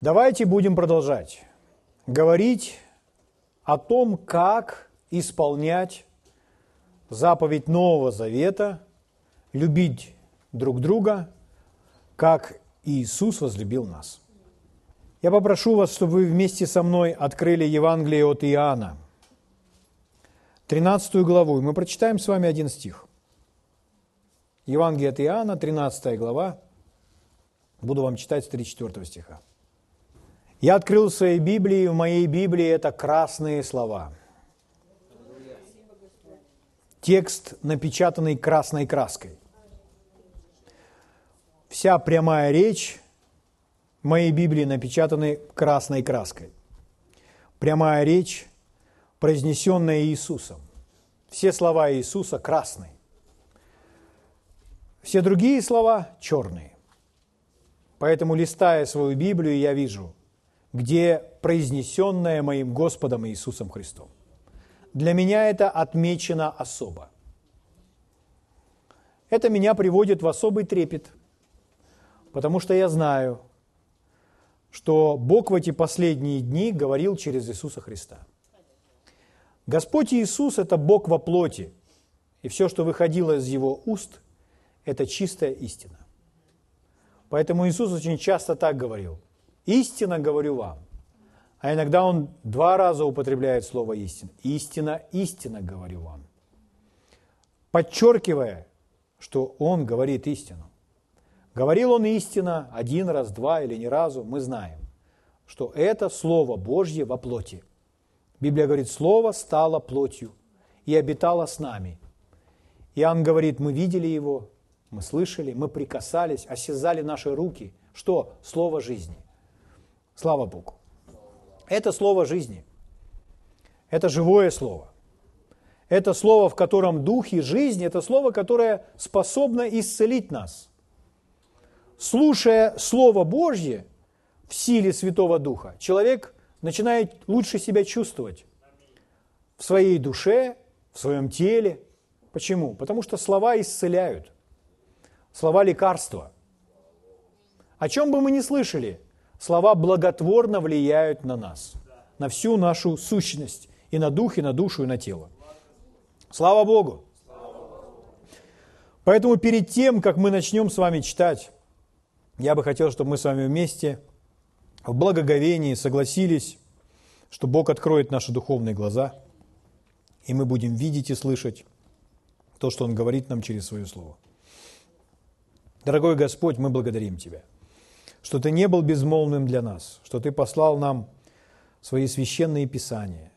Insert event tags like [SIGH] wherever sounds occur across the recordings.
Давайте будем продолжать говорить о том, как исполнять заповедь Нового Завета, любить друг друга, как Иисус возлюбил нас. Я попрошу вас, чтобы вы вместе со мной открыли Евангелие от Иоанна, 13 главу, и мы прочитаем с вами один стих. Евангелие от Иоанна, 13 глава, буду вам читать с 34 стиха. Я открыл в своей Библии, в моей Библии это красные слова. Текст, напечатанный красной краской. Вся прямая речь в моей Библии напечатаны красной краской. Прямая речь, произнесенная Иисусом. Все слова Иисуса красные. Все другие слова черные. Поэтому, листая свою Библию, я вижу – где произнесенное моим Господом Иисусом Христом. Для меня это отмечено особо. Это меня приводит в особый трепет, потому что я знаю, что Бог в эти последние дни говорил через Иисуса Христа. Господь Иисус – это Бог во плоти, и все, что выходило из Его уст, это чистая истина. Поэтому Иисус очень часто так говорил – Истинно говорю вам. А иногда он два раза употребляет слово истина. Истина, истинно говорю вам. Подчеркивая, что он говорит истину. Говорил он истина один раз, два или ни разу, мы знаем, что это Слово Божье во плоти. Библия говорит, Слово стало плотью и обитало с нами. Иоанн говорит, мы видели его, мы слышали, мы прикасались, осязали наши руки. Что? Слово жизни. Слава Богу. Это слово жизни. Это живое слово. Это слово, в котором дух и жизнь, это слово, которое способно исцелить нас. Слушая Слово Божье в силе Святого Духа, человек начинает лучше себя чувствовать в своей душе, в своем теле. Почему? Потому что слова исцеляют. Слова лекарства. О чем бы мы ни слышали – Слова благотворно влияют на нас, на всю нашу сущность, и на дух, и на душу, и на тело. Слава Богу! Поэтому перед тем, как мы начнем с вами читать, я бы хотел, чтобы мы с вами вместе в благоговении согласились, что Бог откроет наши духовные глаза, и мы будем видеть и слышать то, что Он говорит нам через Свое Слово. Дорогой Господь, мы благодарим Тебя – что Ты не был безмолвным для нас, что Ты послал нам свои священные писания,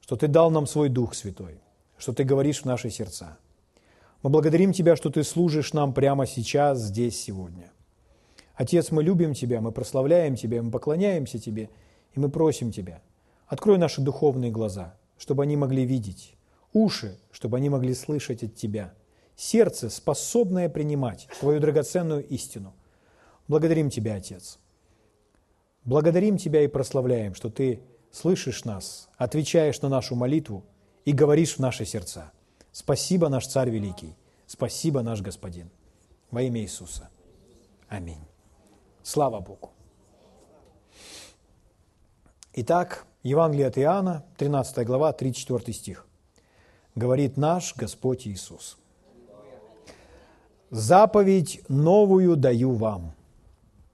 что Ты дал нам свой Дух Святой, что Ты говоришь в наши сердца. Мы благодарим Тебя, что Ты служишь нам прямо сейчас, здесь, сегодня. Отец, мы любим Тебя, мы прославляем Тебя, мы поклоняемся Тебе, и мы просим Тебя, открой наши духовные глаза, чтобы они могли видеть, уши, чтобы они могли слышать от Тебя, сердце, способное принимать Твою драгоценную истину, Благодарим Тебя, Отец. Благодарим Тебя и прославляем, что Ты слышишь нас, отвечаешь на нашу молитву и говоришь в наши сердца. Спасибо, наш Царь Великий. Спасибо, наш Господин. Во имя Иисуса. Аминь. Слава Богу. Итак, Евангелие от Иоанна, 13 глава, 34 стих. Говорит наш Господь Иисус. «Заповедь новую даю вам,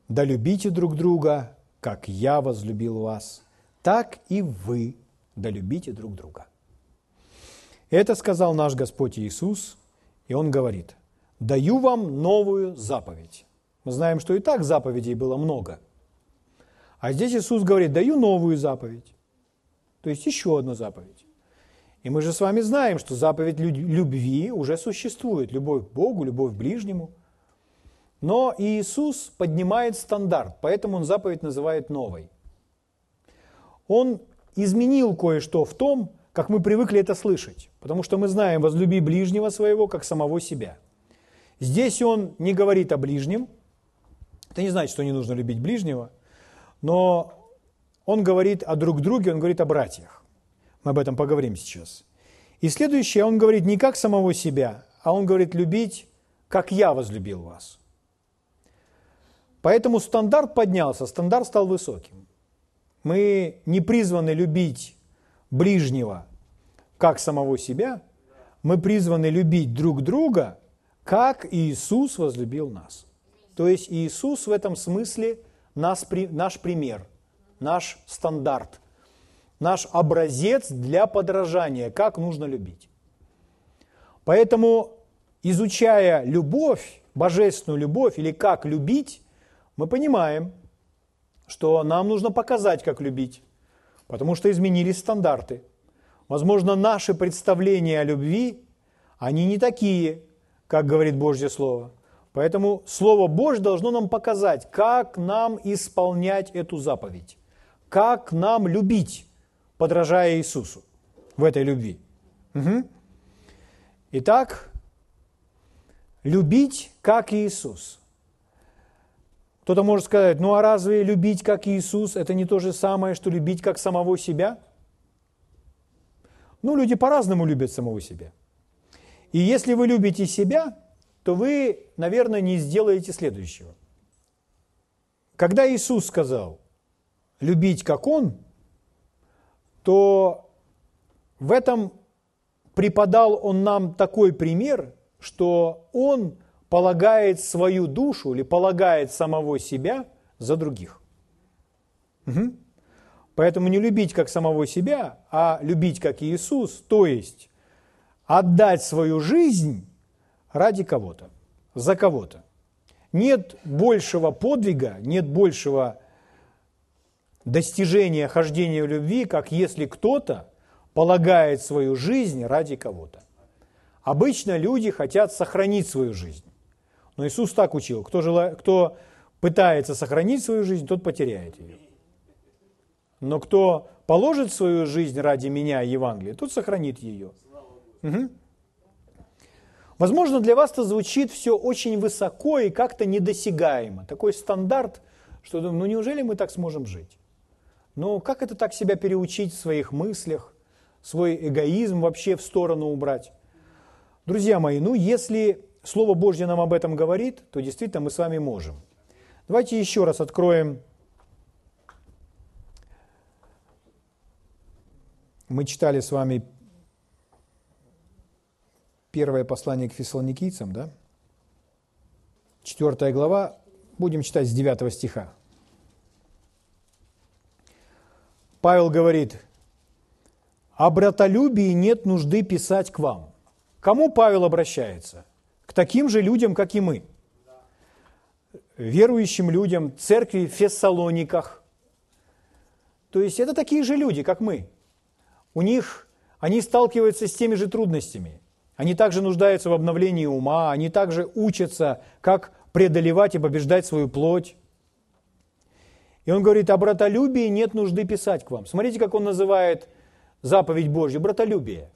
да любите друг друга, как я возлюбил вас, так и вы да любите друг друга. Это сказал наш Господь Иисус, и Он говорит, даю вам новую заповедь. Мы знаем, что и так заповедей было много. А здесь Иисус говорит, даю новую заповедь. То есть еще одну заповедь. И мы же с вами знаем, что заповедь любви уже существует. Любовь к Богу, любовь к ближнему – но Иисус поднимает стандарт, поэтому он заповедь называет новой. Он изменил кое-что в том, как мы привыкли это слышать, потому что мы знаем «возлюби ближнего своего, как самого себя». Здесь он не говорит о ближнем, это не значит, что не нужно любить ближнего, но он говорит о друг друге, он говорит о братьях. Мы об этом поговорим сейчас. И следующее, он говорит не как самого себя, а он говорит любить, как я возлюбил вас – Поэтому стандарт поднялся, стандарт стал высоким. Мы не призваны любить ближнего как самого себя, мы призваны любить друг друга, как Иисус возлюбил нас. То есть Иисус в этом смысле нас, наш пример, наш стандарт, наш образец для подражания, как нужно любить. Поэтому, изучая любовь, божественную любовь или как любить, мы понимаем, что нам нужно показать, как любить, потому что изменились стандарты. Возможно, наши представления о любви, они не такие, как говорит Божье Слово. Поэтому Слово Божье должно нам показать, как нам исполнять эту заповедь, как нам любить, подражая Иисусу в этой любви. Угу. Итак, любить как Иисус. Кто-то может сказать, ну а разве любить как Иисус это не то же самое, что любить как самого себя? Ну, люди по-разному любят самого себя. И если вы любите себя, то вы, наверное, не сделаете следующего. Когда Иисус сказал любить как Он, то в этом преподал Он нам такой пример, что Он полагает свою душу или полагает самого себя за других. Угу. Поэтому не любить как самого себя, а любить как Иисус, то есть отдать свою жизнь ради кого-то, за кого-то. Нет большего подвига, нет большего достижения хождения в любви, как если кто-то полагает свою жизнь ради кого-то. Обычно люди хотят сохранить свою жизнь. Но Иисус так учил, кто, жела... кто пытается сохранить свою жизнь, тот потеряет ее. Но кто положит свою жизнь ради меня, Евангелия, тот сохранит ее. Угу. Возможно, для вас это звучит все очень высоко и как-то недосягаемо. Такой стандарт, что ну неужели мы так сможем жить? Ну как это так себя переучить в своих мыслях, свой эгоизм вообще в сторону убрать? Друзья мои, ну если Слово Божье нам об этом говорит, то действительно мы с вами можем. Давайте еще раз откроем. Мы читали с вами первое послание к фессалоникийцам, да? Четвертая глава, будем читать с 9 стиха. Павел говорит, о братолюбии нет нужды писать к вам. Кому Павел обращается? К таким же людям, как и мы. Верующим людям, церкви в Фессалониках. То есть это такие же люди, как мы. У них, они сталкиваются с теми же трудностями – они также нуждаются в обновлении ума, они также учатся, как преодолевать и побеждать свою плоть. И он говорит, о братолюбии нет нужды писать к вам. Смотрите, как он называет заповедь Божью, братолюбие.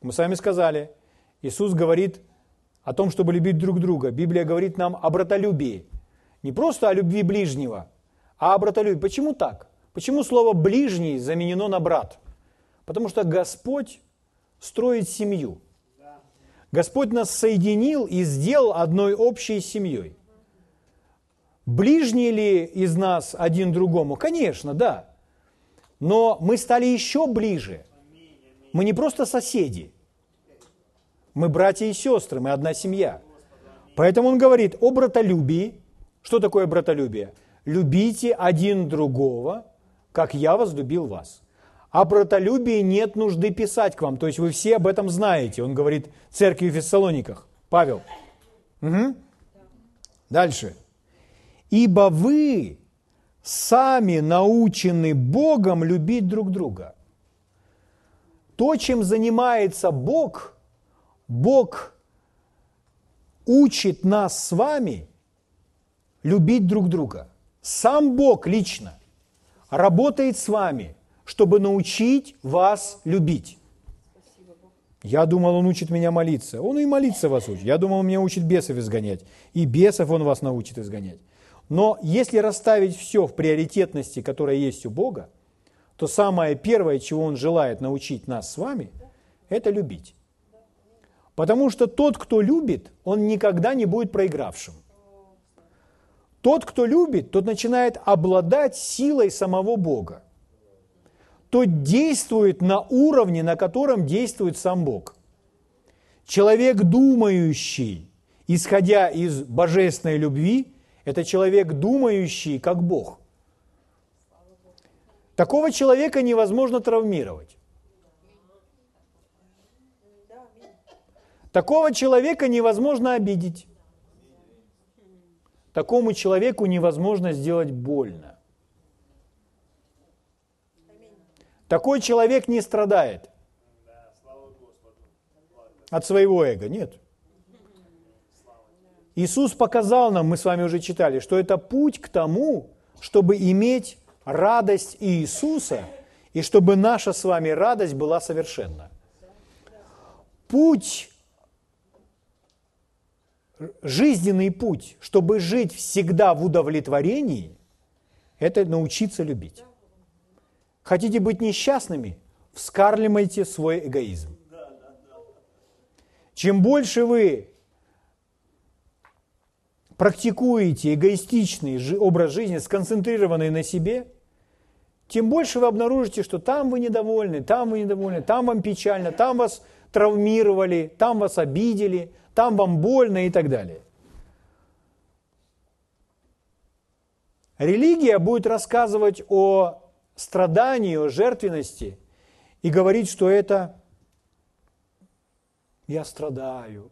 Мы с вами сказали, Иисус говорит о том, чтобы любить друг друга. Библия говорит нам о братолюбии. Не просто о любви ближнего, а о братолюбии. Почему так? Почему слово «ближний» заменено на «брат»? Потому что Господь строить семью. Господь нас соединил и сделал одной общей семьей. Ближние ли из нас один другому? Конечно, да. Но мы стали еще ближе. Мы не просто соседи. Мы братья и сестры, мы одна семья. Поэтому он говорит о братолюбии. Что такое братолюбие? Любите один другого, как я возлюбил вас. О братолюбии нет нужды писать к вам. То есть вы все об этом знаете. Он говорит церкви в Фессалониках. Павел. Угу. Дальше. Ибо вы сами научены Богом любить друг друга. То, чем занимается Бог, Бог учит нас с вами любить друг друга. Сам Бог лично работает с вами – чтобы научить вас любить. Я думал, он учит меня молиться. Он и молиться вас учит. Я думал, он меня учит бесов изгонять. И бесов он вас научит изгонять. Но если расставить все в приоритетности, которая есть у Бога, то самое первое, чего Он желает научить нас с вами, это любить. Потому что тот, кто любит, он никогда не будет проигравшим. Тот, кто любит, тот начинает обладать силой самого Бога. Тот действует на уровне, на котором действует сам Бог. Человек, думающий, исходя из божественной любви, это человек, думающий как Бог. Такого человека невозможно травмировать. Такого человека невозможно обидеть. Такому человеку невозможно сделать больно. Такой человек не страдает от своего эго, нет. Иисус показал нам, мы с вами уже читали, что это путь к тому, чтобы иметь радость Иисуса, и чтобы наша с вами радость была совершенна. Путь, жизненный путь, чтобы жить всегда в удовлетворении, это научиться любить. Хотите быть несчастными? Вскармливайте свой эгоизм. Чем больше вы практикуете эгоистичный образ жизни, сконцентрированный на себе, тем больше вы обнаружите, что там вы недовольны, там вы недовольны, там вам печально, там вас травмировали, там вас обидели, там вам больно и так далее. Религия будет рассказывать о страдании, о жертвенности и говорить, что это я страдаю.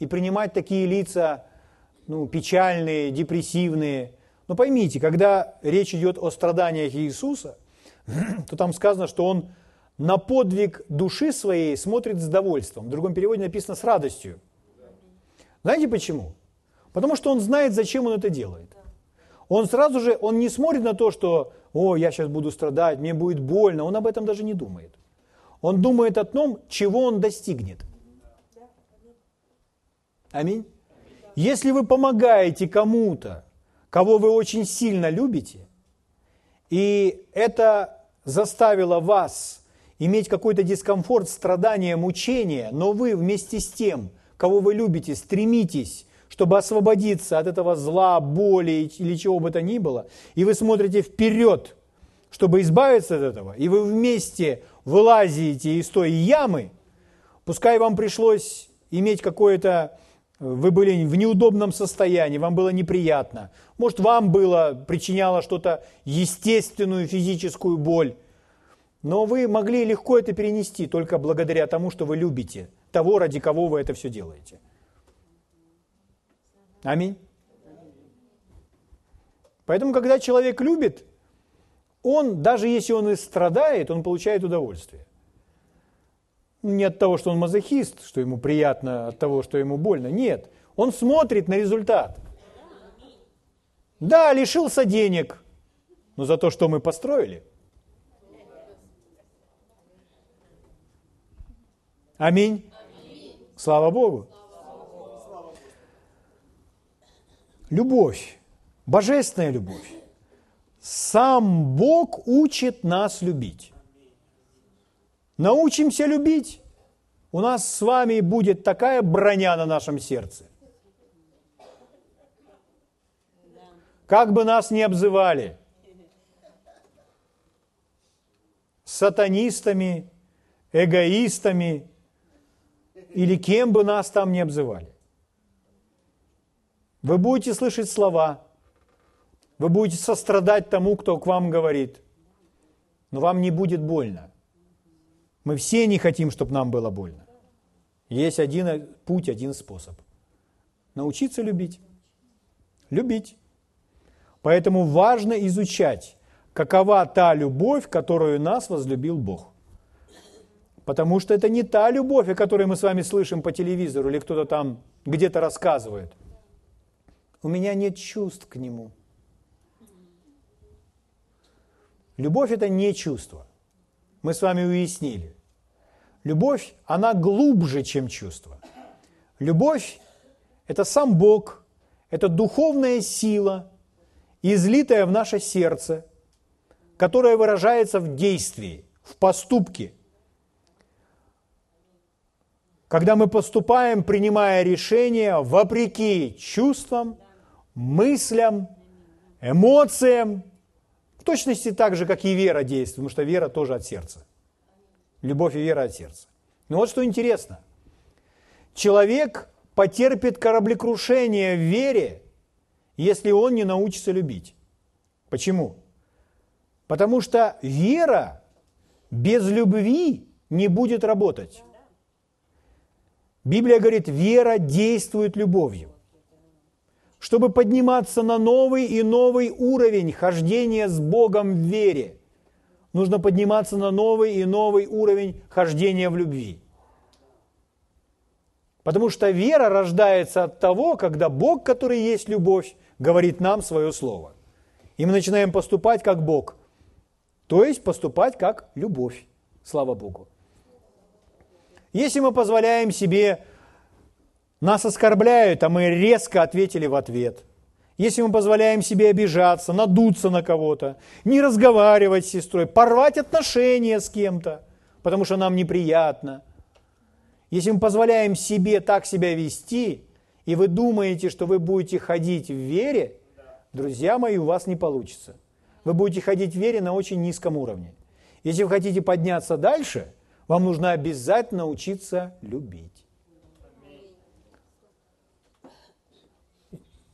И принимать такие лица ну, печальные, депрессивные. Но поймите, когда речь идет о страданиях Иисуса, [CLEARS THROAT] то там сказано, что Он на подвиг души своей смотрит с довольством. В другом переводе написано с радостью. Знаете почему? Потому что Он знает, зачем Он это делает. Он сразу же, он не смотрит на то, что, о, я сейчас буду страдать, мне будет больно. Он об этом даже не думает. Он думает о том, чего он достигнет. Аминь. Если вы помогаете кому-то, кого вы очень сильно любите, и это заставило вас иметь какой-то дискомфорт, страдания, мучения, но вы вместе с тем, кого вы любите, стремитесь, чтобы освободиться от этого зла, боли или чего бы то ни было, и вы смотрите вперед, чтобы избавиться от этого, и вы вместе вылазите из той ямы, пускай вам пришлось иметь какое-то вы были в неудобном состоянии, вам было неприятно. Может, вам было, причиняло что-то естественную физическую боль. Но вы могли легко это перенести только благодаря тому, что вы любите того, ради кого вы это все делаете. Аминь. Поэтому, когда человек любит, он, даже если он и страдает, он получает удовольствие не от того, что он мазохист, что ему приятно от того, что ему больно. Нет, он смотрит на результат. Да, лишился денег, но за то, что мы построили. Аминь. Слава Богу. Любовь, божественная любовь. Сам Бог учит нас любить. Научимся любить. У нас с вами будет такая броня на нашем сердце. Как бы нас ни обзывали, сатанистами, эгоистами или кем бы нас там ни обзывали. Вы будете слышать слова, вы будете сострадать тому, кто к вам говорит, но вам не будет больно. Мы все не хотим, чтобы нам было больно. Есть один путь, один способ. Научиться любить. Любить. Поэтому важно изучать, какова та любовь, которую нас возлюбил Бог. Потому что это не та любовь, о которой мы с вами слышим по телевизору или кто-то там где-то рассказывает. У меня нет чувств к нему. Любовь – это не чувство мы с вами уяснили. Любовь, она глубже, чем чувство. Любовь – это сам Бог, это духовная сила, излитая в наше сердце, которая выражается в действии, в поступке. Когда мы поступаем, принимая решения вопреки чувствам, мыслям эмоциям, в точности так же, как и вера действует, потому что вера тоже от сердца. Любовь и вера от сердца. Но вот что интересно. Человек потерпит кораблекрушение в вере, если он не научится любить. Почему? Потому что вера без любви не будет работать. Библия говорит, вера действует любовью. Чтобы подниматься на новый и новый уровень хождения с Богом в вере, нужно подниматься на новый и новый уровень хождения в любви. Потому что вера рождается от того, когда Бог, который есть любовь, говорит нам свое слово. И мы начинаем поступать как Бог. То есть поступать как любовь. Слава Богу. Если мы позволяем себе, нас оскорбляют, а мы резко ответили в ответ. Если мы позволяем себе обижаться, надуться на кого-то, не разговаривать с сестрой, порвать отношения с кем-то, потому что нам неприятно. Если мы позволяем себе так себя вести, и вы думаете, что вы будете ходить в вере, друзья мои, у вас не получится. Вы будете ходить в вере на очень низком уровне. Если вы хотите подняться дальше – вам нужно обязательно учиться любить.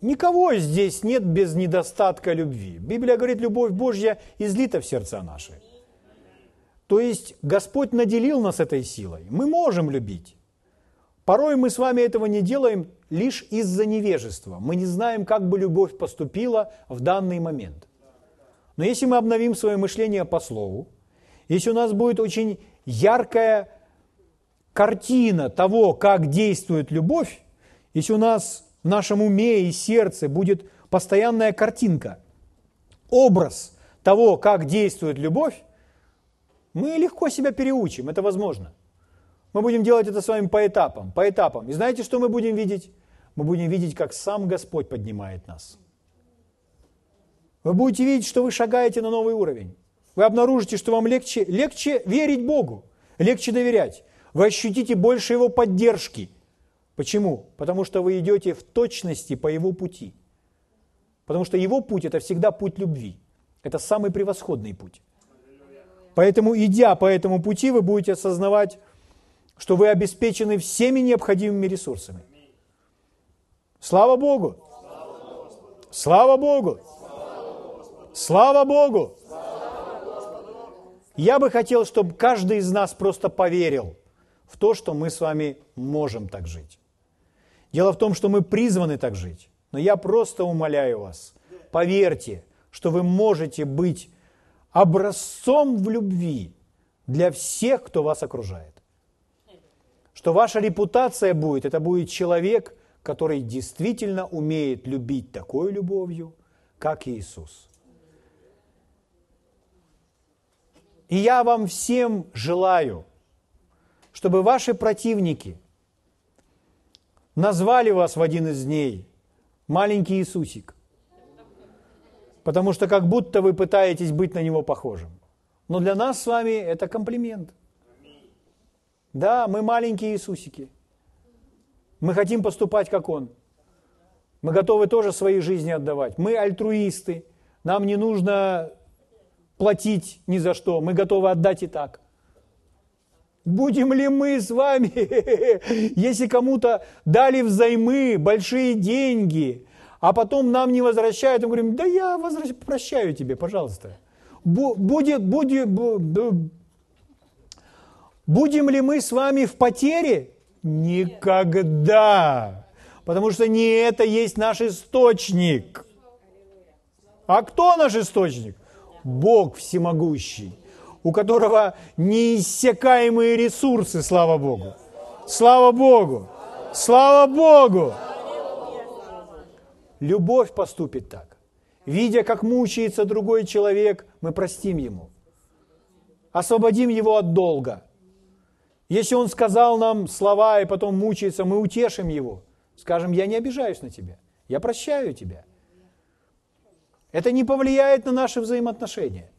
Никого здесь нет без недостатка любви. Библия говорит, любовь Божья излита в сердца наши. То есть Господь наделил нас этой силой. Мы можем любить. Порой мы с вами этого не делаем лишь из-за невежества. Мы не знаем, как бы любовь поступила в данный момент. Но если мы обновим свое мышление по слову, если у нас будет очень яркая картина того, как действует любовь, если у нас в нашем уме и сердце будет постоянная картинка, образ того, как действует любовь, мы легко себя переучим, это возможно. Мы будем делать это с вами по этапам, по этапам. И знаете, что мы будем видеть? Мы будем видеть, как сам Господь поднимает нас. Вы будете видеть, что вы шагаете на новый уровень вы обнаружите, что вам легче, легче верить Богу, легче доверять. Вы ощутите больше Его поддержки. Почему? Потому что вы идете в точности по Его пути. Потому что Его путь – это всегда путь любви. Это самый превосходный путь. Поэтому, идя по этому пути, вы будете осознавать, что вы обеспечены всеми необходимыми ресурсами. Слава Богу! Слава Богу! Слава Богу! Я бы хотел, чтобы каждый из нас просто поверил в то, что мы с вами можем так жить. Дело в том, что мы призваны так жить. Но я просто умоляю вас, поверьте, что вы можете быть образцом в любви для всех, кто вас окружает. Что ваша репутация будет, это будет человек, который действительно умеет любить такой любовью, как Иисус. И я вам всем желаю, чтобы ваши противники назвали вас в один из дней маленький Иисусик, потому что как будто вы пытаетесь быть на него похожим. Но для нас с вами это комплимент. Да, мы маленькие Иисусики. Мы хотим поступать, как Он. Мы готовы тоже свои жизни отдавать. Мы альтруисты. Нам не нужно платить ни за что, мы готовы отдать и так. Будем ли мы с вами, [LAUGHS] если кому-то дали взаймы большие деньги, а потом нам не возвращают, мы говорим, да я возвращаю, прощаю тебе, пожалуйста. Будет, будет, будем ли мы с вами в потере? Никогда. Потому что не это есть наш источник. А кто наш источник? Бог всемогущий, у которого неиссякаемые ресурсы, слава Богу. Слава Богу! Слава Богу! Любовь поступит так. Видя, как мучается другой человек, мы простим ему. Освободим его от долга. Если он сказал нам слова и потом мучается, мы утешим его. Скажем, я не обижаюсь на тебя, я прощаю тебя. Это не повлияет на наши взаимоотношения.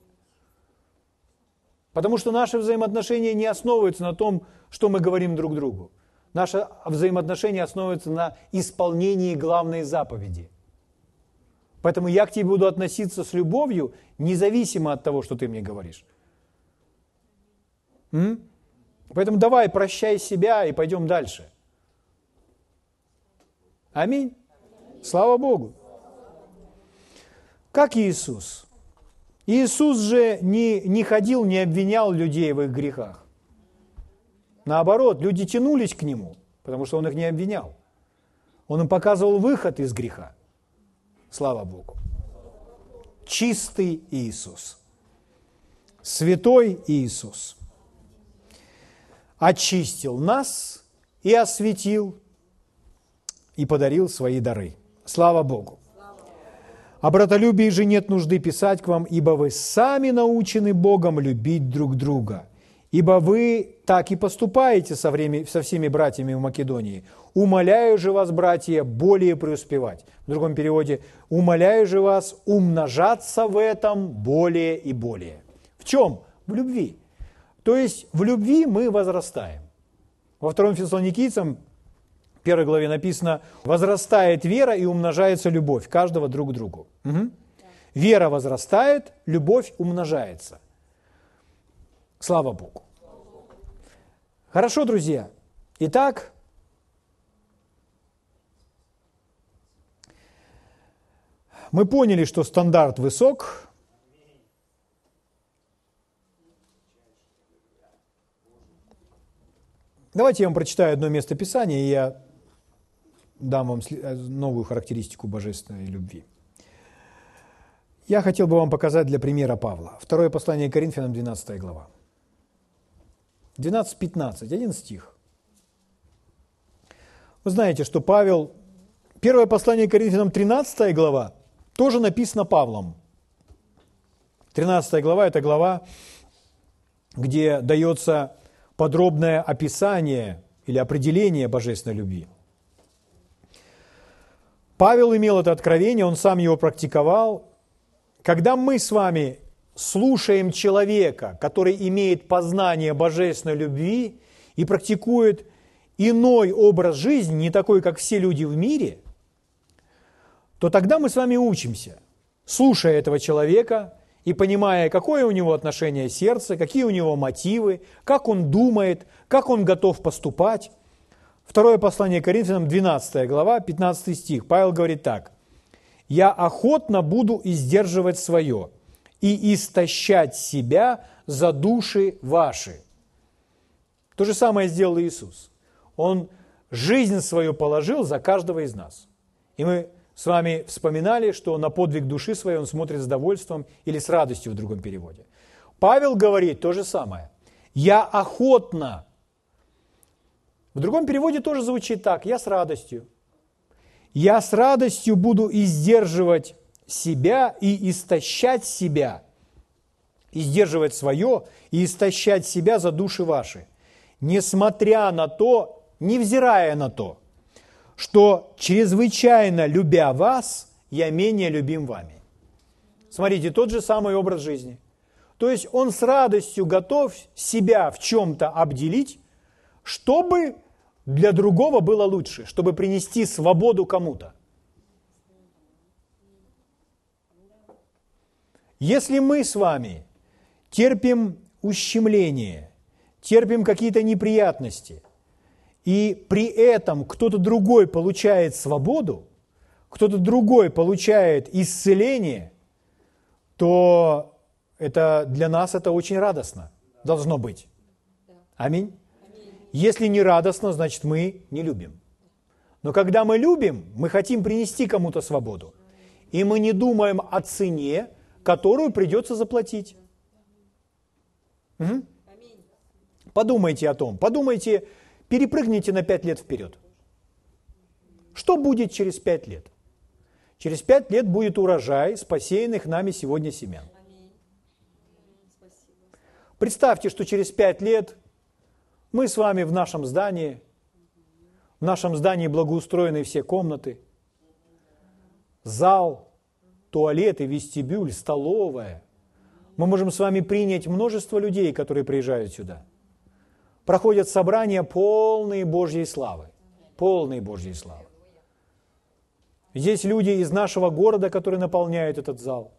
Потому что наши взаимоотношения не основываются на том, что мы говорим друг другу. Наши взаимоотношения основываются на исполнении главной заповеди. Поэтому я к тебе буду относиться с любовью, независимо от того, что ты мне говоришь. М? Поэтому давай, прощай себя и пойдем дальше. Аминь. Слава Богу. Как Иисус? Иисус же не, не ходил, не обвинял людей в их грехах. Наоборот, люди тянулись к Нему, потому что Он их не обвинял. Он им показывал выход из греха. Слава Богу. Чистый Иисус. Святой Иисус. Очистил нас и осветил, и подарил свои дары. Слава Богу. О братолюбии же нет нужды писать к вам, ибо вы сами научены Богом любить друг друга. Ибо вы так и поступаете со, время, со всеми братьями в Македонии. Умоляю же вас, братья, более преуспевать. В другом переводе, умоляю же вас умножаться в этом более и более. В чем? В любви. То есть в любви мы возрастаем. Во втором Фессалоникийцам, первой главе написано, возрастает вера и умножается любовь каждого друг к другу. Угу. Вера возрастает, любовь умножается. Слава Богу. Хорошо, друзья. Итак, мы поняли, что стандарт высок. Давайте я вам прочитаю одно место Писания, и я дам вам новую характеристику божественной любви. Я хотел бы вам показать для примера Павла. Второе послание Коринфянам, 12 глава. 12-15, один стих. Вы знаете, что Павел, первое послание Коринфянам, 13 глава, тоже написано Павлом. 13 глава – это глава, где дается подробное описание или определение божественной любви. Павел имел это откровение, он сам его практиковал. Когда мы с вами слушаем человека, который имеет познание божественной любви и практикует иной образ жизни, не такой, как все люди в мире, то тогда мы с вами учимся, слушая этого человека и понимая, какое у него отношение сердца, какие у него мотивы, как он думает, как он готов поступать. Второе послание Коринфянам, 12 глава, 15 стих. Павел говорит так. «Я охотно буду издерживать свое, и истощать себя за души ваши. То же самое сделал Иисус. Он жизнь свою положил за каждого из нас. И мы с вами вспоминали, что на подвиг души своей он смотрит с довольством или с радостью в другом переводе. Павел говорит то же самое. «Я охотно». В другом переводе тоже звучит так. «Я с радостью». «Я с радостью буду издерживать себя и истощать себя, и сдерживать свое, и истощать себя за души ваши, несмотря на то, невзирая на то, что чрезвычайно любя вас, я менее любим вами. Смотрите, тот же самый образ жизни. То есть он с радостью готов себя в чем-то обделить, чтобы для другого было лучше, чтобы принести свободу кому-то. Если мы с вами терпим ущемление, терпим какие-то неприятности, и при этом кто-то другой получает свободу, кто-то другой получает исцеление, то это для нас это очень радостно должно быть. Аминь. Если не радостно, значит мы не любим. Но когда мы любим, мы хотим принести кому-то свободу. И мы не думаем о цене, которую придется заплатить. Угу. Подумайте о том, подумайте, перепрыгните на пять лет вперед. Что будет через пять лет? Через пять лет будет урожай с посеянных нами сегодня семян. Представьте, что через пять лет мы с вами в нашем здании, в нашем здании благоустроены все комнаты, зал, туалеты, вестибюль, столовая. Мы можем с вами принять множество людей, которые приезжают сюда. Проходят собрания полные Божьей славы. Полные Божьей славы. Здесь люди из нашего города, которые наполняют этот зал.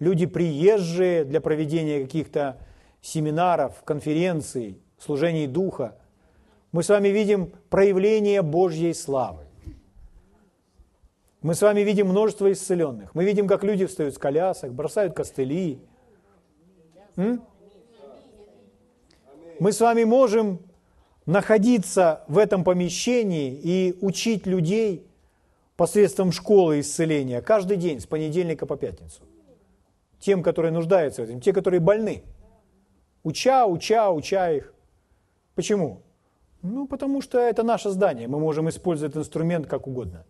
Люди приезжие для проведения каких-то семинаров, конференций, служений Духа. Мы с вами видим проявление Божьей славы. Мы с вами видим множество исцеленных. Мы видим, как люди встают с колясок, бросают костыли. М? Мы с вами можем находиться в этом помещении и учить людей посредством школы исцеления каждый день, с понедельника по пятницу. Тем, которые нуждаются в этом, те, которые больны. Уча, уча, уча их. Почему? Ну, потому что это наше здание, мы можем использовать инструмент как угодно.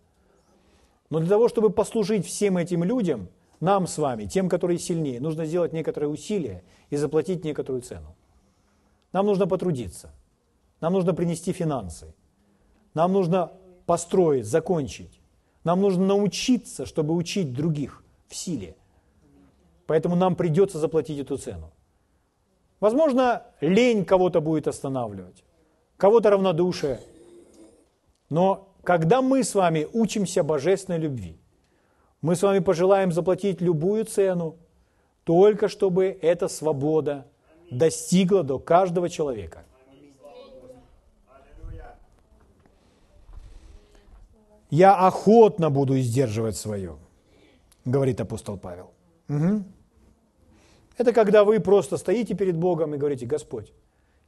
Но для того, чтобы послужить всем этим людям, нам с вами, тем, которые сильнее, нужно сделать некоторые усилия и заплатить некоторую цену. Нам нужно потрудиться. Нам нужно принести финансы. Нам нужно построить, закончить. Нам нужно научиться, чтобы учить других в силе. Поэтому нам придется заплатить эту цену. Возможно, лень кого-то будет останавливать, кого-то равнодушие. Но когда мы с вами учимся божественной любви, мы с вами пожелаем заплатить любую цену, только чтобы эта свобода достигла до каждого человека. Я охотно буду сдерживать свое, говорит апостол Павел. Угу. Это когда вы просто стоите перед Богом и говорите, Господь,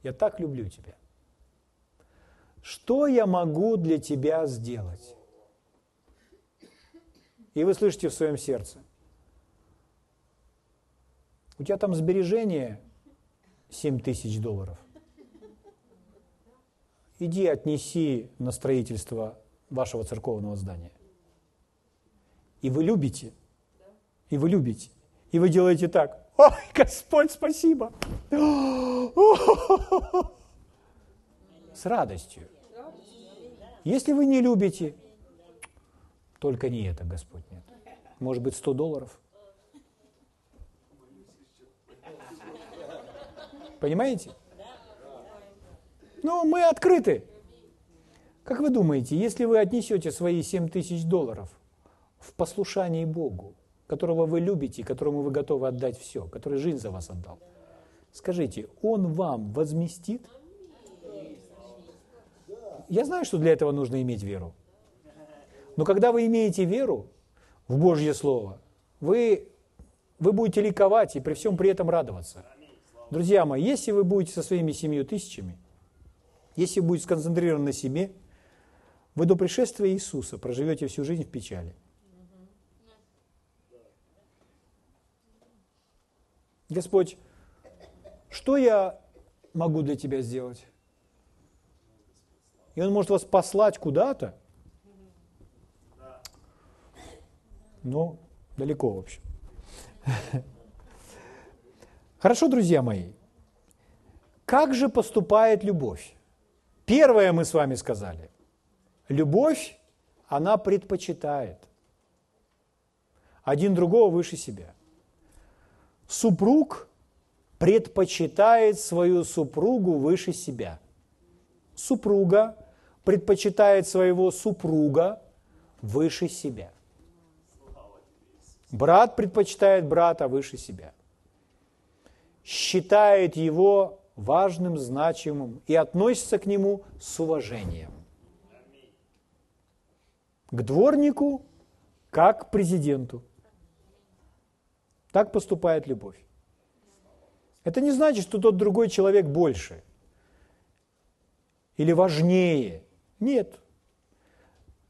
я так люблю Тебя. Что я могу для Тебя сделать? И вы слышите в своем сердце, у тебя там сбережение 7 тысяч долларов. Иди отнеси на строительство вашего церковного здания. И вы любите, и вы любите, и вы делаете так. Ой, Господь, спасибо. С радостью. Если вы не любите, только не это, Господь, нет. Может быть, 100 долларов? Понимаете? Ну, мы открыты. Как вы думаете, если вы отнесете свои 7 тысяч долларов в послушании Богу, которого вы любите, которому вы готовы отдать все, который жизнь за вас отдал, скажите, Он вам возместит? Я знаю, что для этого нужно иметь веру. Но когда вы имеете веру в Божье Слово, вы, вы будете ликовать и при всем при этом радоваться. Друзья мои, если вы будете со своими семью тысячами, если вы будете сконцентрированы на себе, вы до пришествия Иисуса проживете всю жизнь в печали. Господь, что я могу для Тебя сделать? И Он может вас послать куда-то, но далеко, в общем. Хорошо, друзья мои. Как же поступает любовь? Первое мы с вами сказали. Любовь, она предпочитает один другого выше себя. Супруг предпочитает свою супругу выше себя. Супруга предпочитает своего супруга выше себя. Брат предпочитает брата выше себя считает его важным, значимым и относится к нему с уважением. К дворнику, как к президенту. Так поступает любовь. Это не значит, что тот другой человек больше или важнее. Нет.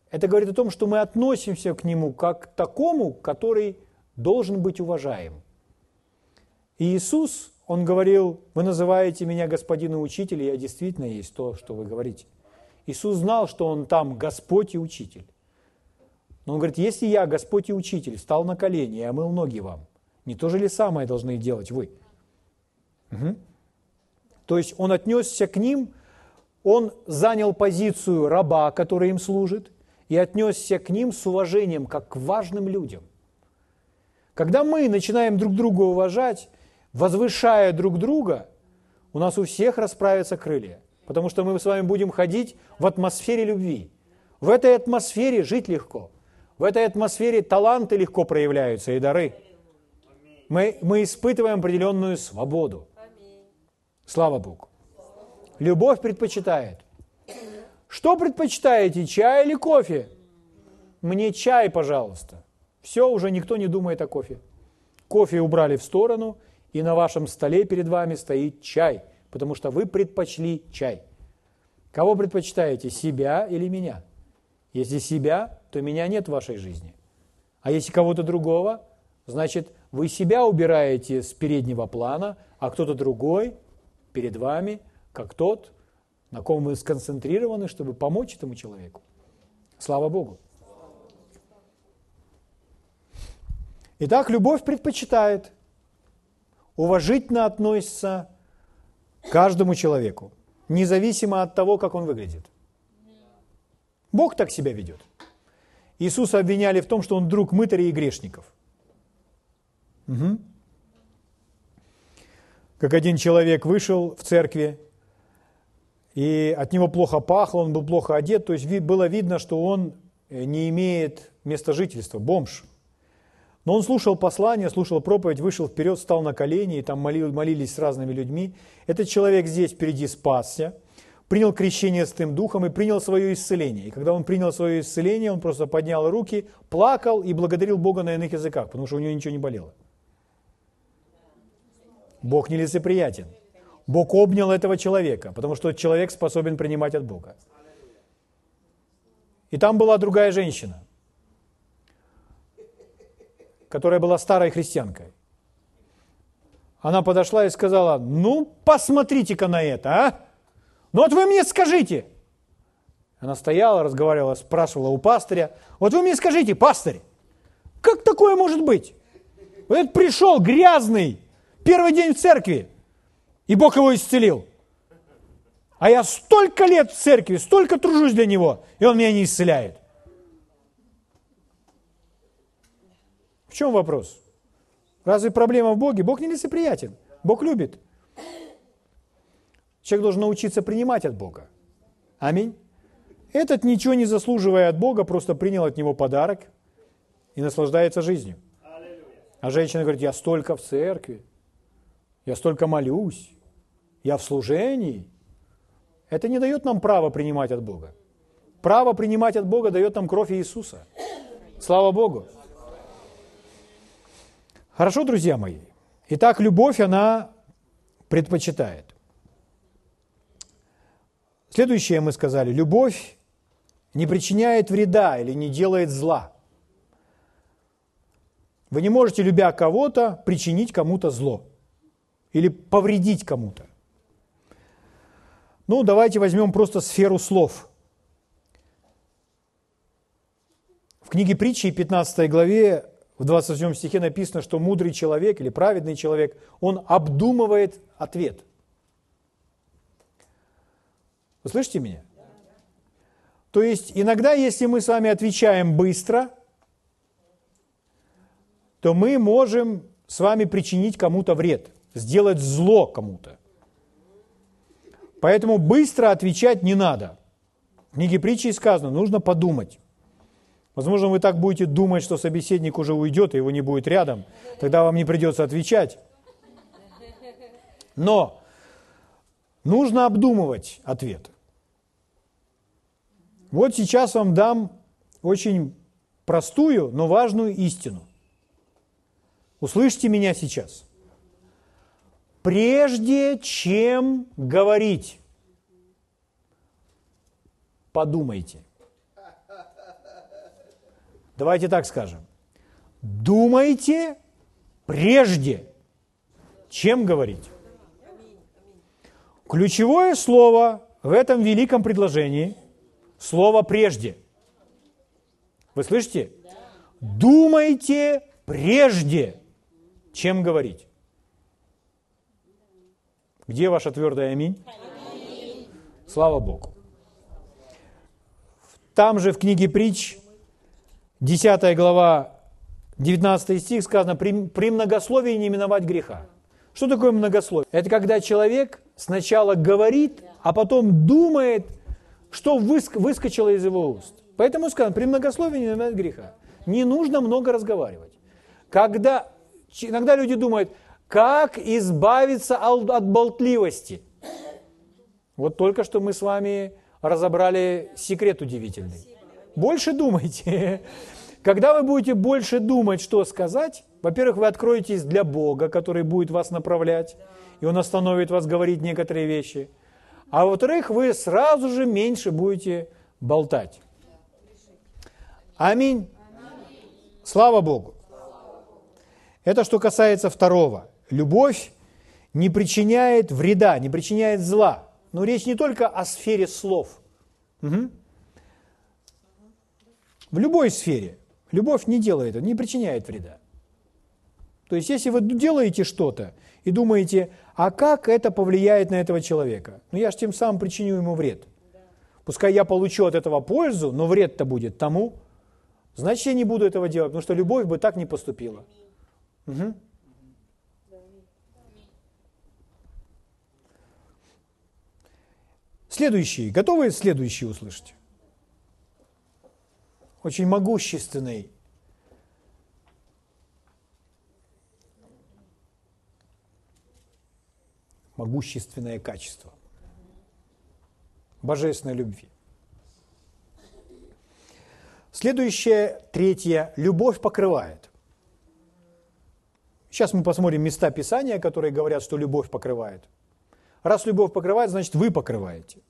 Это говорит о том, что мы относимся к нему как к такому, который должен быть уважаем. И Иисус, Он говорил, вы называете меня господин и учитель, и я действительно есть то, что вы говорите. Иисус знал, что Он там Господь и Учитель. Но Он говорит, если я, Господь и Учитель, встал на колени и омыл ноги вам, не то же ли самое должны делать вы? Угу. То есть Он отнесся к ним, Он занял позицию раба, который им служит, и отнесся к ним с уважением, как к важным людям. Когда мы начинаем друг друга уважать, возвышая друг друга, у нас у всех расправятся крылья, потому что мы с вами будем ходить в атмосфере любви. В этой атмосфере жить легко. В этой атмосфере таланты легко проявляются и дары. Мы, мы испытываем определенную свободу. Слава Богу. Любовь предпочитает. Что предпочитаете, чай или кофе? Мне чай, пожалуйста. Все, уже никто не думает о кофе. Кофе убрали в сторону, и на вашем столе перед вами стоит чай, потому что вы предпочли чай. Кого предпочитаете, себя или меня? Если себя, то меня нет в вашей жизни. А если кого-то другого, значит, вы себя убираете с переднего плана, а кто-то другой перед вами, как тот, на ком вы сконцентрированы, чтобы помочь этому человеку. Слава Богу. Итак, любовь предпочитает, уважительно относится каждому человеку, независимо от того, как он выглядит. Бог так себя ведет. Иисуса обвиняли в том, что он друг мытарей и грешников. Угу. Как один человек вышел в церкви, и от него плохо пахло, он был плохо одет, то есть было видно, что он э, не имеет места жительства, бомж. Но он слушал послание, слушал проповедь, вышел вперед, стал на колени, и там молил, молились с разными людьми. Этот человек здесь впереди спасся, принял крещение с тем духом и принял свое исцеление. И когда он принял свое исцеление, он просто поднял руки, плакал и благодарил Бога на иных языках, потому что у него ничего не болело. Бог нелицеприятен. Бог обнял этого человека, потому что человек способен принимать от Бога. И там была другая женщина, которая была старой христианкой. Она подошла и сказала, ну, посмотрите-ка на это, а? Ну вот вы мне скажите. Она стояла, разговаривала, спрашивала у пастыря, вот вы мне скажите, пастырь, как такое может быть? Вот пришел грязный, первый день в церкви, и Бог его исцелил. А я столько лет в церкви, столько тружусь для него, и он меня не исцеляет. В чем вопрос? Разве проблема в Боге? Бог не лицеприятен. Бог любит. Человек должен научиться принимать от Бога. Аминь. Этот, ничего не заслуживая от Бога, просто принял от Него подарок и наслаждается жизнью. А женщина говорит, я столько в церкви, я столько молюсь, я в служении. Это не дает нам права принимать от Бога. Право принимать от Бога дает нам кровь Иисуса. Слава Богу. Хорошо, друзья мои. Итак, любовь, она предпочитает. Следующее мы сказали. Любовь не причиняет вреда или не делает зла. Вы не можете, любя кого-то, причинить кому-то зло или повредить кому-то. Ну, давайте возьмем просто сферу слов. В книге притчи 15 главе в 27 стихе написано, что мудрый человек или праведный человек, он обдумывает ответ. Вы слышите меня? То есть иногда, если мы с вами отвечаем быстро, то мы можем с вами причинить кому-то вред – сделать зло кому-то. Поэтому быстро отвечать не надо. В книге притчи сказано, нужно подумать. Возможно, вы так будете думать, что собеседник уже уйдет, и его не будет рядом. Тогда вам не придется отвечать. Но нужно обдумывать ответ. Вот сейчас вам дам очень простую, но важную истину. Услышьте меня сейчас – Прежде чем говорить, подумайте. Давайте так скажем. Думайте прежде, чем говорить. Ключевое слово в этом великом предложении – слово «прежде». Вы слышите? Думайте прежде, чем говорить. Где ваша твердая аминь? аминь? Слава Богу. Там же в книге притч, 10 глава, 19 стих сказано, при, при многословии не миновать греха. Что такое многословие? Это когда человек сначала говорит, а потом думает, что выскочило из его уст. Поэтому сказано, при многословии не миновать греха. Не нужно много разговаривать. Когда, иногда люди думают, как избавиться от болтливости. Вот только что мы с вами разобрали секрет удивительный. Больше думайте. [LAUGHS] Когда вы будете больше думать, что сказать, во-первых, вы откроетесь для Бога, который будет вас направлять, и Он остановит вас говорить некоторые вещи. А во-вторых, вы сразу же меньше будете болтать. Аминь. Слава Богу. Это что касается второго. Любовь не причиняет вреда, не причиняет зла. Но речь не только о сфере слов. Угу. В любой сфере. Любовь не делает, не причиняет вреда. То есть, если вы делаете что-то и думаете, а как это повлияет на этого человека? Ну, я же тем самым причиню ему вред. Пускай я получу от этого пользу, но вред-то будет тому. Значит, я не буду этого делать, потому что любовь бы так не поступила. Угу. Следующий. Готовы следующий услышать? очень могущественный. Могущественное качество. Божественной любви. Следующее, третье, любовь покрывает. Сейчас мы посмотрим места Писания, которые говорят, что любовь покрывает. Раз любовь покрывает, значит вы покрываете.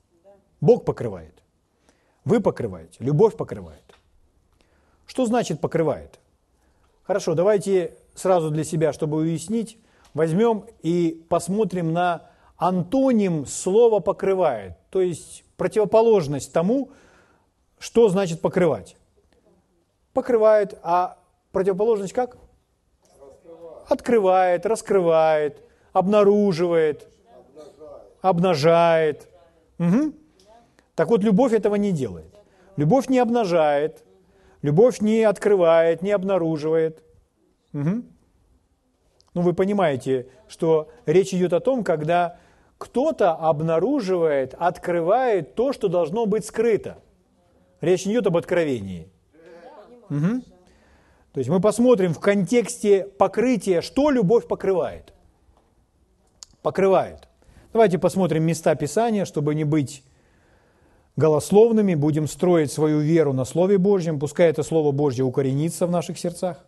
Бог покрывает. Вы покрываете. Любовь покрывает. Что значит покрывает? Хорошо, давайте сразу для себя, чтобы уяснить, возьмем и посмотрим на антоним слова покрывает, то есть противоположность тому, что значит покрывать. Покрывает, а противоположность как? Открывает, раскрывает, обнаруживает, обнажает. Угу. Так вот, любовь этого не делает. Любовь не обнажает, Любовь не открывает, не обнаруживает. Угу. Ну, вы понимаете, что речь идет о том, когда кто-то обнаруживает, открывает то, что должно быть скрыто. Речь идет об откровении. Угу. То есть мы посмотрим в контексте покрытия, что любовь покрывает. Покрывает. Давайте посмотрим места Писания, чтобы не быть голословными, будем строить свою веру на Слове Божьем, пускай это Слово Божье укоренится в наших сердцах.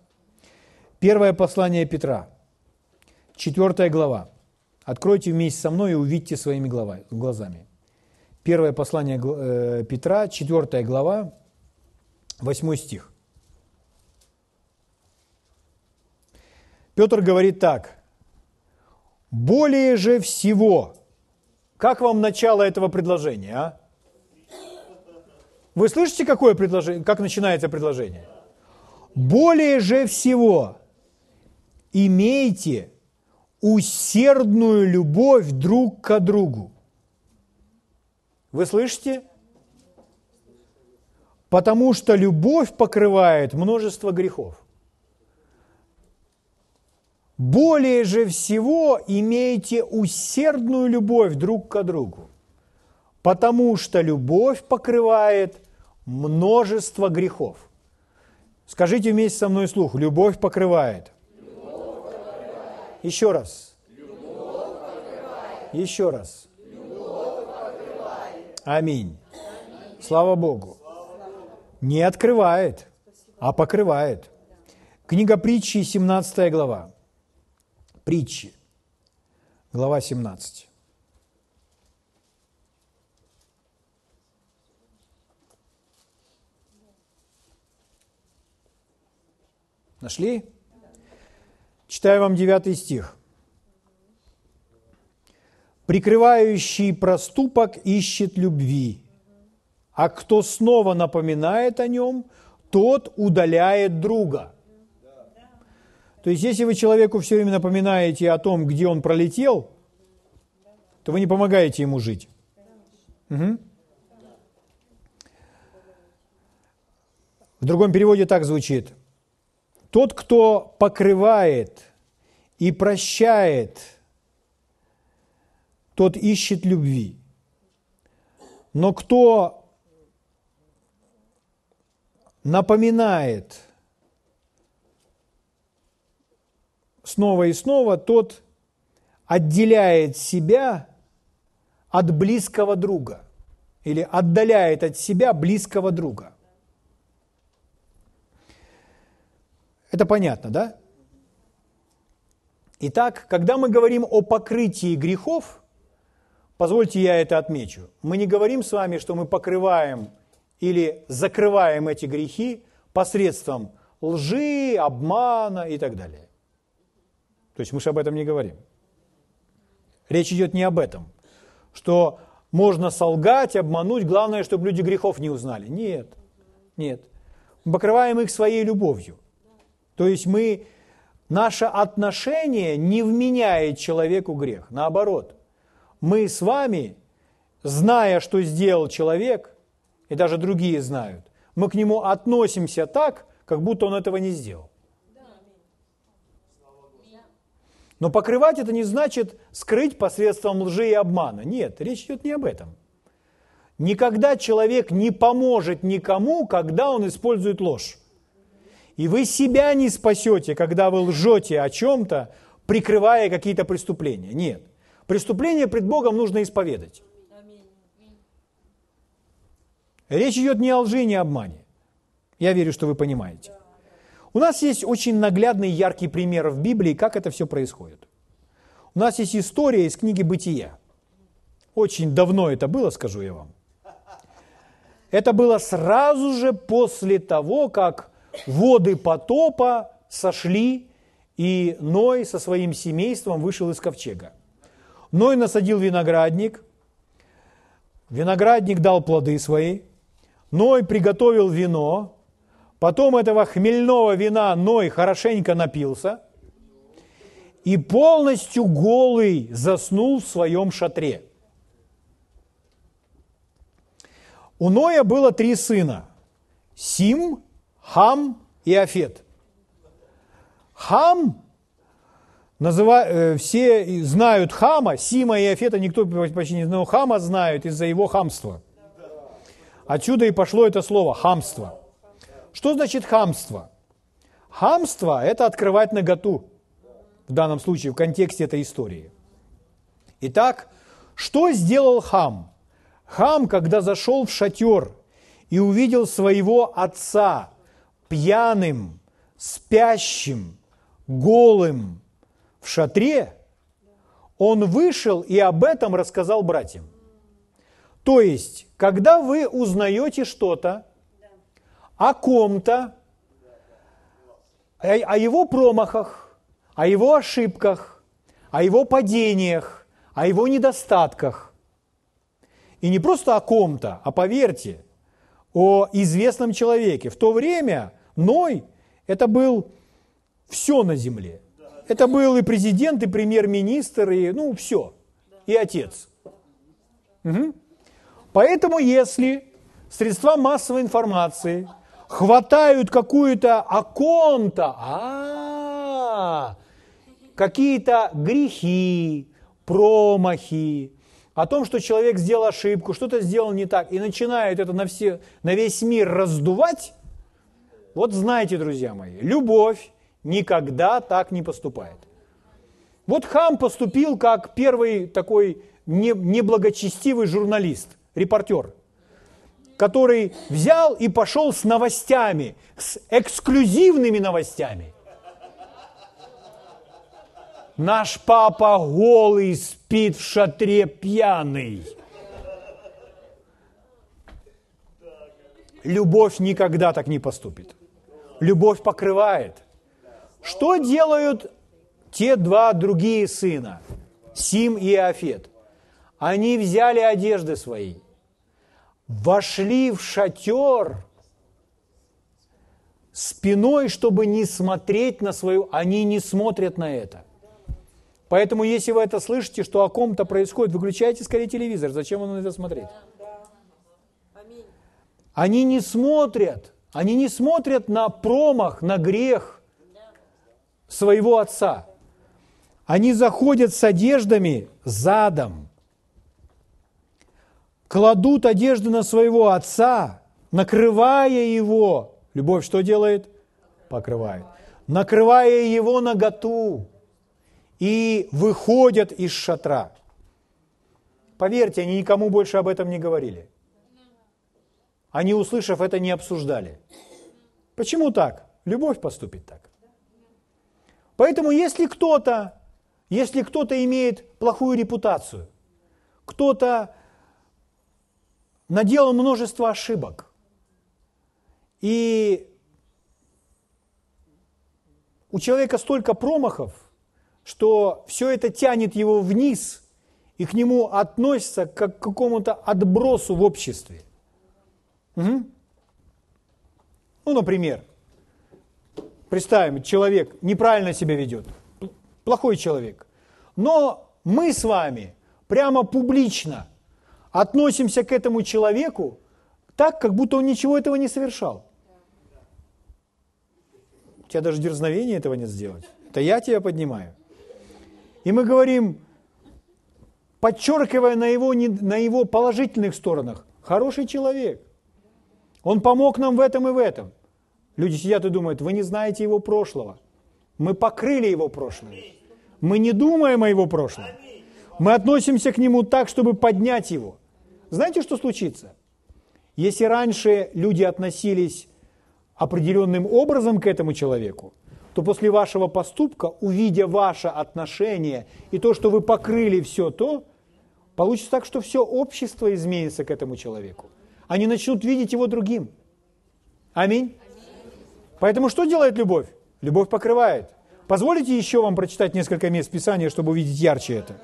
Первое послание Петра, четвертая глава. Откройте вместе со мной и увидьте своими глазами. Первое послание э, Петра, четвертая глава, восьмой стих. Петр говорит так. «Более же всего...» Как вам начало этого предложения, а? Вы слышите, какое предложение, как начинается предложение? Более же всего имейте усердную любовь друг к другу. Вы слышите? Потому что любовь покрывает множество грехов. Более же всего имейте усердную любовь друг к другу, потому что любовь покрывает множество грехов. Скажите вместе со мной слух. Любовь покрывает. Еще раз. Еще раз. Аминь. Аминь. Слава Богу. Не открывает, а покрывает. Книга притчи, 17 глава. Притчи, глава 17. Нашли? Читаю вам девятый стих. Прикрывающий проступок ищет любви, а кто снова напоминает о нем, тот удаляет друга. То есть, если вы человеку все время напоминаете о том, где он пролетел, то вы не помогаете ему жить. Угу. В другом переводе так звучит – тот, кто покрывает и прощает, тот ищет любви. Но кто напоминает снова и снова, тот отделяет себя от близкого друга или отдаляет от себя близкого друга. Это понятно, да? Итак, когда мы говорим о покрытии грехов, позвольте я это отмечу, мы не говорим с вами, что мы покрываем или закрываем эти грехи посредством лжи, обмана и так далее. То есть мы же об этом не говорим. Речь идет не об этом, что можно солгать, обмануть, главное, чтобы люди грехов не узнали. Нет, нет. Мы покрываем их своей любовью. То есть мы, наше отношение не вменяет человеку грех. Наоборот, мы с вами, зная, что сделал человек, и даже другие знают, мы к нему относимся так, как будто он этого не сделал. Но покрывать это не значит скрыть посредством лжи и обмана. Нет, речь идет не об этом. Никогда человек не поможет никому, когда он использует ложь. И вы себя не спасете, когда вы лжете о чем-то, прикрывая какие-то преступления. Нет. Преступление пред Богом нужно исповедать. Речь идет не о лжи, не о обмане. Я верю, что вы понимаете. У нас есть очень наглядный, яркий пример в Библии, как это все происходит. У нас есть история из книги «Бытия». Очень давно это было, скажу я вам. Это было сразу же после того, как воды потопа сошли, и Ной со своим семейством вышел из ковчега. Ной насадил виноградник, виноградник дал плоды свои, Ной приготовил вино, потом этого хмельного вина Ной хорошенько напился и полностью голый заснул в своем шатре. У Ноя было три сына – Сим, Хам и Афет. Хам, называ, э, все знают Хама, Сима и Афета никто почти не но Хама знают из-за его хамства. Отсюда и пошло это слово «хамство». Что значит хамство? Хамство – это открывать наготу, в данном случае, в контексте этой истории. Итак, что сделал хам? Хам, когда зашел в шатер и увидел своего отца, пьяным, спящим, голым в шатре, он вышел и об этом рассказал братьям. То есть, когда вы узнаете что-то о ком-то, о его промахах, о его ошибках, о его падениях, о его недостатках, и не просто о ком-то, а поверьте, о известном человеке. В то время Ной – это был все на земле. Это был и президент, и премьер-министр, и ну все, и отец. Угу. Поэтому если средства массовой информации хватают какую-то о ком-то, а, какие-то грехи, промахи, о том, что человек сделал ошибку, что-то сделал не так, и начинают это на, все, на весь мир раздувать, вот знаете, друзья мои, любовь никогда так не поступает. Вот хам поступил как первый такой неблагочестивый журналист, репортер, который взял и пошел с новостями, с эксклюзивными новостями. Наш папа голый спит в шатре пьяный. Любовь никогда так не поступит. Любовь покрывает. Что делают те два другие сына, Сим и Иофет? Они взяли одежды свои, вошли в шатер спиной, чтобы не смотреть на свою... Они не смотрят на это. Поэтому, если вы это слышите, что о ком-то происходит, выключайте скорее телевизор. Зачем на это смотреть? Они не смотрят. Они не смотрят на промах, на грех своего отца. Они заходят с одеждами задом, кладут одежду на своего отца, накрывая его. Любовь что делает? Покрывает. Накрывая его наготу. И выходят из шатра. Поверьте, они никому больше об этом не говорили. Они, услышав это, не обсуждали. Почему так? Любовь поступит так. Поэтому если кто-то, если кто-то имеет плохую репутацию, кто-то наделал множество ошибок, и у человека столько промахов, что все это тянет его вниз и к нему относится как к какому-то отбросу в обществе. Угу. Ну, например, представим, человек неправильно себя ведет, плохой человек, но мы с вами прямо публично относимся к этому человеку так, как будто он ничего этого не совершал. У тебя даже дерзновения этого нет сделать. Это я тебя поднимаю. И мы говорим, подчеркивая на его, на его положительных сторонах, хороший человек. Он помог нам в этом и в этом. Люди сидят и думают, вы не знаете его прошлого. Мы покрыли его прошлое. Мы не думаем о его прошлом. Мы относимся к нему так, чтобы поднять его. Знаете, что случится? Если раньше люди относились определенным образом к этому человеку, то после вашего поступка, увидя ваше отношение и то, что вы покрыли все то, получится так, что все общество изменится к этому человеку. Они начнут видеть его другим. Аминь. Поэтому что делает любовь? Любовь покрывает. Позволите еще вам прочитать несколько мест Писания, чтобы увидеть ярче это.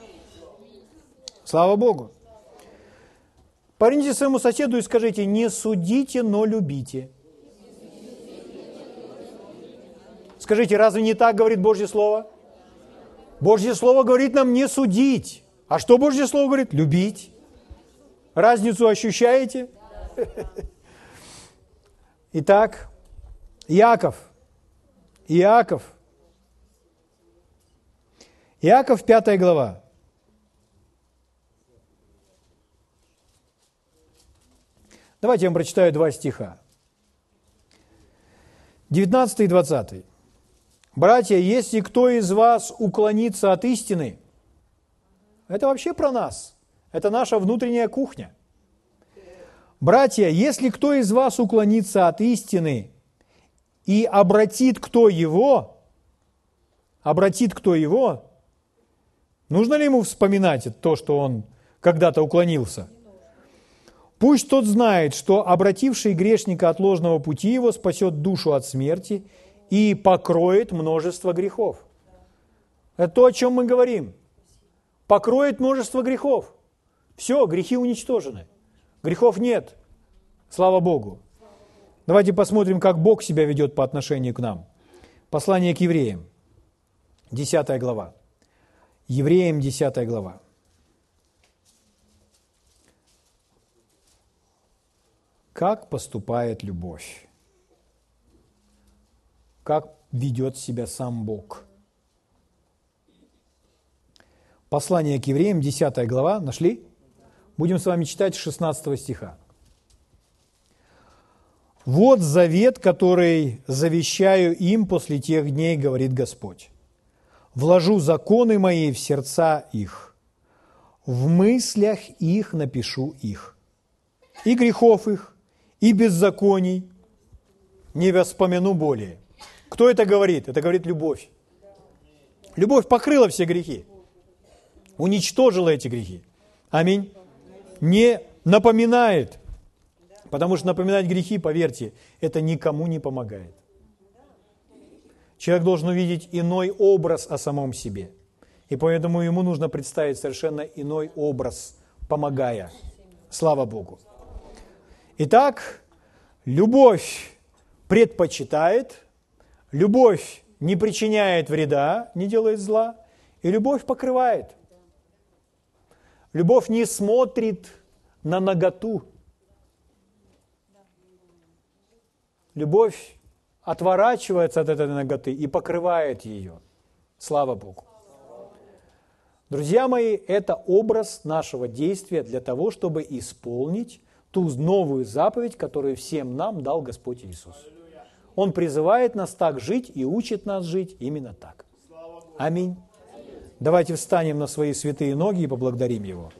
Слава Богу. Поверните своему соседу и скажите, не судите, но любите. Скажите, разве не так говорит Божье Слово? Божье Слово говорит нам не судить. А что Божье Слово говорит? Любить. Разницу ощущаете? [LAUGHS] Итак, Иаков. Иаков. Иаков, пятая глава. Давайте я вам прочитаю два стиха. 19 и 20. «Братья, если кто из вас уклонится от истины, это вообще про нас, это наша внутренняя кухня. Братья, если кто из вас уклонится от истины и обратит кто его, обратит кто его, нужно ли ему вспоминать то, что он когда-то уклонился – Пусть тот знает, что обративший грешника от ложного пути его спасет душу от смерти и покроет множество грехов. Это то, о чем мы говорим. Покроет множество грехов. Все, грехи уничтожены. Грехов нет. Слава Богу. Давайте посмотрим, как Бог себя ведет по отношению к нам. Послание к евреям, 10 глава. Евреям, 10 глава. Как поступает любовь? Как ведет себя сам Бог? Послание к евреям, 10 глава, нашли? Будем с вами читать 16 стиха. «Вот завет, который завещаю им после тех дней, говорит Господь. Вложу законы мои в сердца их, в мыслях их напишу их, и грехов их и беззаконий не воспомяну более. Кто это говорит? Это говорит любовь. Любовь покрыла все грехи, уничтожила эти грехи. Аминь. Не напоминает, потому что напоминать грехи, поверьте, это никому не помогает. Человек должен увидеть иной образ о самом себе. И поэтому ему нужно представить совершенно иной образ, помогая. Слава Богу. Итак, любовь предпочитает, любовь не причиняет вреда, не делает зла, и любовь покрывает. Любовь не смотрит на наготу. Любовь отворачивается от этой ноготы и покрывает ее. Слава Богу. Друзья мои, это образ нашего действия для того, чтобы исполнить ту новую заповедь, которую всем нам дал Господь Иисус. Он призывает нас так жить и учит нас жить именно так. Аминь. Давайте встанем на свои святые ноги и поблагодарим Его.